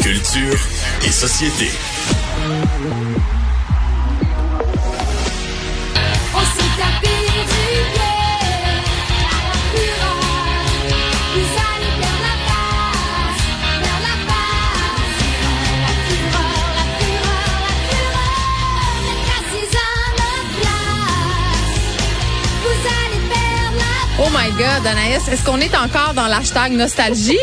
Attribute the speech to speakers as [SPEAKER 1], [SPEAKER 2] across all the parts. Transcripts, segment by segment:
[SPEAKER 1] Culture et société.
[SPEAKER 2] My God, Anaïs, est-ce qu'on est encore dans l'hashtag nostalgie?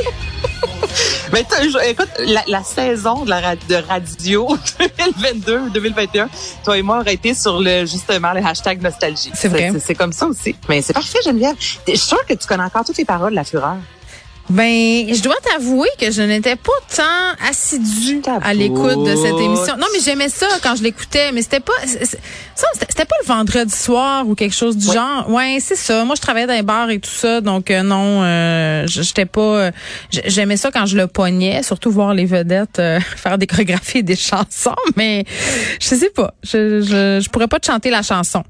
[SPEAKER 3] Mais écoute, la, la saison de, la, ra- de radio 2022-2021, toi et moi, aurait été sur le justement le hashtag nostalgie.
[SPEAKER 2] C'est vrai.
[SPEAKER 3] C'est comme ça aussi. Mais c'est parfait, Geneviève. Je suis sûre que tu connais encore toutes les paroles de la fureur?
[SPEAKER 2] Ben, je dois t'avouer que je n'étais pas tant assidue à l'écoute de cette émission. Non, mais j'aimais ça quand je l'écoutais, mais c'était pas c'était pas le vendredi soir ou quelque chose du genre. Ouais, c'est ça. Moi, je travaillais dans les bars et tout ça, donc euh, non, euh, j'étais pas. euh, J'aimais ça quand je le pognais, surtout voir les vedettes euh, faire des chorégraphies et des chansons, mais je sais pas. Je, je, je pourrais pas te chanter la chanson.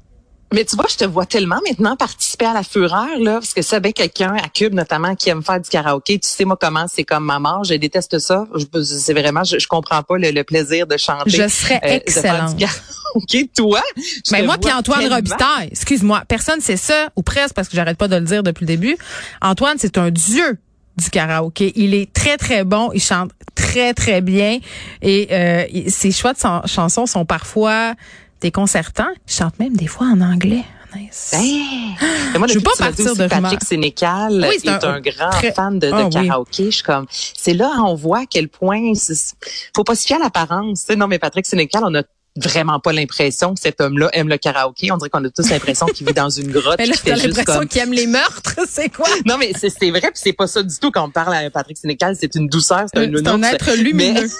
[SPEAKER 3] Mais tu vois, je te vois tellement maintenant participer à la fureur, là, parce que c'est bien quelqu'un à Cube, notamment, qui aime faire du karaoké. Tu sais, moi, comment c'est comme ma mort. Je déteste ça. Je- C'est vraiment, je, je comprends pas le, le plaisir de chanter.
[SPEAKER 2] Je serais
[SPEAKER 3] euh, du karaoké. Toi?
[SPEAKER 2] Mais
[SPEAKER 3] te
[SPEAKER 2] moi puis Antoine. Robitaille, excuse-moi, personne sait ça ou presque parce que j'arrête pas de le dire depuis le début. Antoine, c'est un dieu du karaoké. Il est très très bon, il chante très très bien et euh, ses choix de son- chansons sont parfois déconcertants. Il chante même des fois en anglais. Nice.
[SPEAKER 3] Ben, moi,
[SPEAKER 2] Je veux pas partir de
[SPEAKER 3] Patrick. Sénécal
[SPEAKER 2] Oui,
[SPEAKER 3] est,
[SPEAKER 2] c'est un-
[SPEAKER 3] un, grand
[SPEAKER 2] très-
[SPEAKER 3] fan de, de
[SPEAKER 2] Ah, oui.
[SPEAKER 3] karaoké. Je suis comme, c'est là on voit à quel point faut pas se fier à l'apparence. Non, mais Patrick Sénécal, on a vraiment pas l'impression que cet homme-là aime le karaoké. On dirait qu'on a tous l'impression qu'il vit dans une grotte.
[SPEAKER 2] Mais là, t'as l'impression
[SPEAKER 3] comme...
[SPEAKER 2] qu'il aime les meurtres, c'est quoi?
[SPEAKER 3] Non, mais c'est vrai, puis c'est pas ça du tout quand on parle à Patrick Sénécal. C'est une douceur, c'est un
[SPEAKER 2] C'est un
[SPEAKER 3] nounours.
[SPEAKER 2] être lumineux.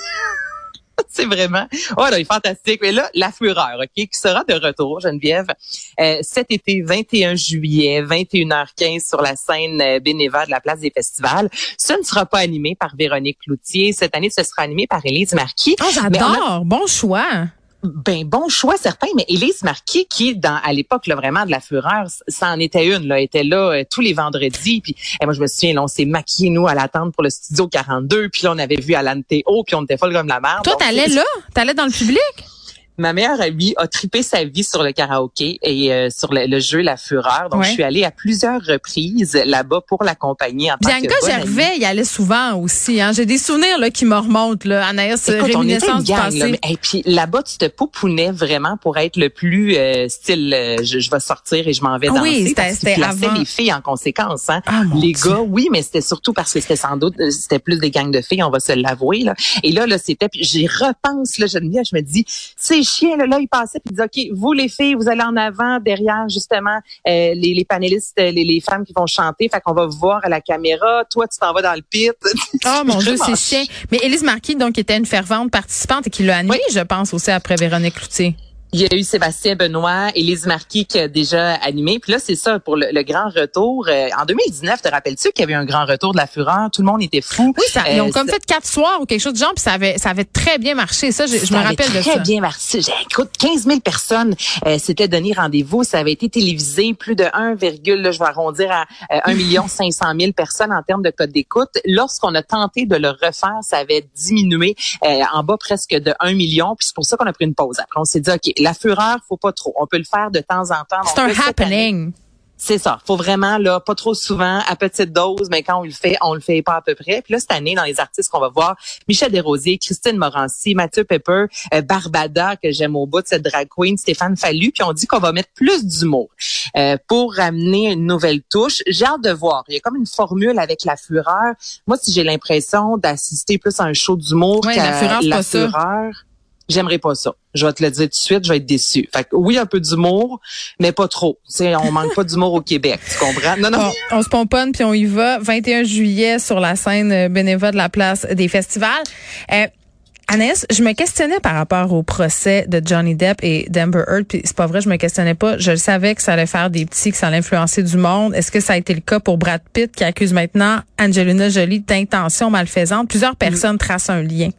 [SPEAKER 3] c'est vraiment. Oh, là, il est fantastique. Mais là, la fureur, OK, qui sera de retour, Geneviève, euh, cet été 21 juillet, 21h15 sur la scène euh, Bénéva de la place des festivals. Ce ne sera pas animé par Véronique Cloutier. Cette année, ce sera animé par Élise Marquis.
[SPEAKER 2] Oh,
[SPEAKER 3] a-
[SPEAKER 2] j'adore. Bon choix.
[SPEAKER 3] Ben bon choix certain, mais Élise Marquis qui dans à l'époque là vraiment de la fureur, ça en était une là, était là euh, tous les vendredis puis et moi je me souviens là, on s'est maquillés nous à l'attente pour le studio 42 puis là on avait vu Alan Théo puis on était folle comme la merde.
[SPEAKER 2] Toi, t'allais là? T'allais dans le public?
[SPEAKER 3] Ma meilleure amie a tripé sa vie sur le karaoké et euh, sur le, le jeu La Fureur. Donc,
[SPEAKER 2] Ouais.
[SPEAKER 3] je suis allée à plusieurs reprises là-bas pour l'accompagner en tant
[SPEAKER 2] Bianca
[SPEAKER 3] que.
[SPEAKER 2] Gervais y allait souvent aussi. Hein. J'ai des souvenirs là, qui me remontent. Là. Anaïs,
[SPEAKER 3] Écoute, on était une
[SPEAKER 2] réminiscence du
[SPEAKER 3] gang,
[SPEAKER 2] passé.
[SPEAKER 3] là. Mais- Et puis là-bas, tu te poupounais vraiment pour être le plus euh, style euh, je, je vais sortir et je m'en vais
[SPEAKER 2] Ah
[SPEAKER 3] danser.
[SPEAKER 2] oui, c'était- avant.
[SPEAKER 3] les filles en conséquence. Hein.
[SPEAKER 2] Ah,
[SPEAKER 3] les
[SPEAKER 2] Dieu.
[SPEAKER 3] gars, oui, mais c'était surtout parce que c'était sans doute euh, c'était plus des gangs de filles, on va se l'avouer. Là. Et là, là, c'était. J'y repense, là, Geneviève, je me dis, ces chiens, là, là, ils passaient puis ils disaient, OK, vous les filles, vous allez en avant, derrière, justement, euh, les, les panélistes, euh, les, les femmes qui vont chanter. Fait qu'on va vous voir à la caméra. Toi, tu t'en vas dans le pit.
[SPEAKER 2] Oh mon Dieu, c'est chiant. Mais Élise Marquis, donc, était une fervente participante et qui l'a animé, je pense, aussi après Véronique Cloutier.
[SPEAKER 3] Il y a eu Sébastien Benoît, Élise Marquis qui a déjà animé. Puis là, c'est ça pour le, le grand retour. Euh, en 2019, te rappelles-tu qu'il y avait eu un grand retour de la fureur? Tout le monde était fou.
[SPEAKER 2] Oui, ça, ils ont
[SPEAKER 3] Euh,
[SPEAKER 2] comme fait quatre soirs ou quelque chose du genre, puis ça avait, ça avait très bien marché. Ça, je, je me
[SPEAKER 3] Ça
[SPEAKER 2] rappelle de
[SPEAKER 3] très
[SPEAKER 2] ça.
[SPEAKER 3] bien marché. J'ai- Écoute, 15 000 personnes euh, s'étaient donné rendez-vous. Ça avait été télévisé. Plus de 1, là, je vais arrondir à euh, 1 million 500 000 personnes en termes de code d'écoute. Lorsqu'on a tenté de le refaire, ça avait diminué euh, en bas presque de 1 million. Puis c'est pour ça qu'on a pris une pause. Après, on s'est dit, OK, la fureur, faut pas trop. On peut le faire de temps en temps.
[SPEAKER 2] C'est un happening.
[SPEAKER 3] c'est ça. Faut vraiment là, pas trop souvent, à petite dose, mais quand on le fait, on le fait pas à peu près. Puis là cette année, dans les artistes qu'on va voir, Michel Desrosiers, Christine Morancy, Mathieu Pepper, euh, Barbada que j'aime au bout de cette drag queen, Stéphane Fallu. Puis on dit qu'on va mettre plus d'humour euh, pour ramener une nouvelle touche. J'ai hâte de voir. Il y a comme une formule avec la fureur. Moi, si j'ai l'impression d'assister plus à un show d'humour
[SPEAKER 2] Ouais,
[SPEAKER 3] qu'à
[SPEAKER 2] la fureur,
[SPEAKER 3] la fureur. J'aimerais pas ça. Je vais te le dire tout de suite, je vais être déçue. Fait que oui, un peu d'humour, mais pas trop. Sais, on manque pas d'humour au Québec, tu comprends? Non, non.
[SPEAKER 2] Bon, on se pomponne puis on y va. 21 juillet sur la scène euh, bénévole de la place des festivals. Euh, Annès, je me questionnais par rapport au procès de Johnny Depp et d'Amber Heard. Puis c'est pas vrai, je me questionnais pas. Je le savais que ça allait faire des petits, que ça allait influencer du monde. Est-ce que ça a été le cas pour Brad Pitt qui accuse maintenant Angelina Jolie d'intention malfaisante? Plusieurs personnes tracent un lien.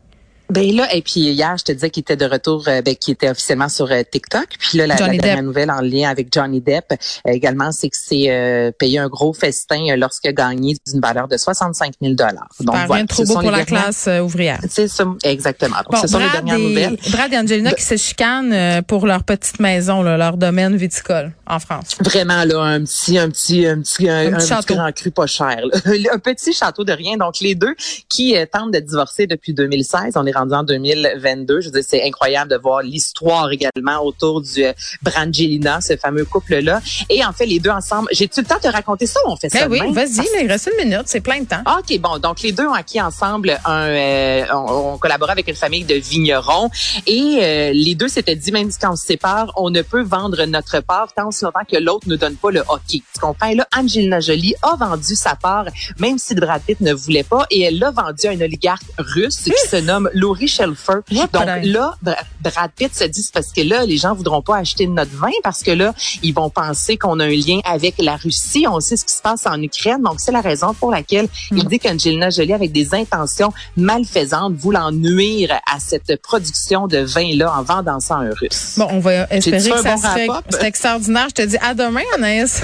[SPEAKER 3] Ben là, et puis hier, je te disais qu'il était de retour, euh, ben, qu'il était officiellement sur euh, TikTok. Puis là, la, dernière
[SPEAKER 2] Depp.
[SPEAKER 3] nouvelle en lien avec Johnny Depp euh, également, c'est que c'est euh, payé un gros festin lorsqu'il a gagné d'une valeur de 65 000 dollars. Donc
[SPEAKER 2] rien de trop beau pour
[SPEAKER 3] les
[SPEAKER 2] la classe ouvrière.
[SPEAKER 3] C'est ça, exactement. Donc,
[SPEAKER 2] Bon,
[SPEAKER 3] ce sont les
[SPEAKER 2] Brad,
[SPEAKER 3] dernières
[SPEAKER 2] et,
[SPEAKER 3] nouvelles.
[SPEAKER 2] Brad et Angelina qui se chicanent pour leur petite maison, là, leur domaine viticole en France.
[SPEAKER 3] Vraiment là, un petit, un petit, un petit, un,
[SPEAKER 2] Un petit
[SPEAKER 3] un petit
[SPEAKER 2] château.
[SPEAKER 3] grand cru pas cher. un petit château de rien. Donc les deux qui euh, tentent de divorcer depuis 2016, on est rendu en 2022. Je veux dire, c'est incroyable de voir l'histoire également autour du euh, Brangelina, ce fameux couple-là. Et en fait, les deux ensemble, j'ai-tu le temps de te raconter ça ou on fait ça
[SPEAKER 2] Ben oui,
[SPEAKER 3] demain?
[SPEAKER 2] vas-y, là, il reste une minute, c'est plein de temps.
[SPEAKER 3] Ah, OK, bon, donc les deux ont acquis ensemble un, euh, on, on collaborait avec une famille de vignerons et euh, les deux s'étaient dit même quand on se sépare, on ne peut vendre notre part tant aussi longtemps que l'autre ne donne pas le hockey. Tu comprends? Et là, Angelina Jolie a vendu sa part, même si Brad Pitt ne voulait pas, et elle l'a vendu à une oligarque russe qui se nomme Laurie Shelfer. Donc là, Bra- Brad Pitt se dit parce que là, les gens voudront pas acheter notre vin parce que là, ils vont penser qu'on a un lien avec la Russie. On sait ce qui se passe en Ukraine. Donc, c'est la raison pour laquelle il dit qu'Angelina Jolie, avec des intentions malfaisantes, voulant nuire à cette production de vin-là en vendant ça à un Russe.
[SPEAKER 2] Bon, on va espérer que ça
[SPEAKER 3] bon
[SPEAKER 2] se fait. C'est extraordinaire. Je te dis à demain, Anaïs.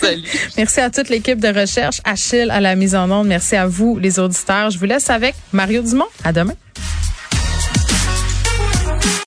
[SPEAKER 3] Salut.
[SPEAKER 2] Merci à toute l'équipe de recherche. Achille à la mise en onde. Merci à vous, les auditeurs. Je vous laisse avec Mario Dumont. À demain.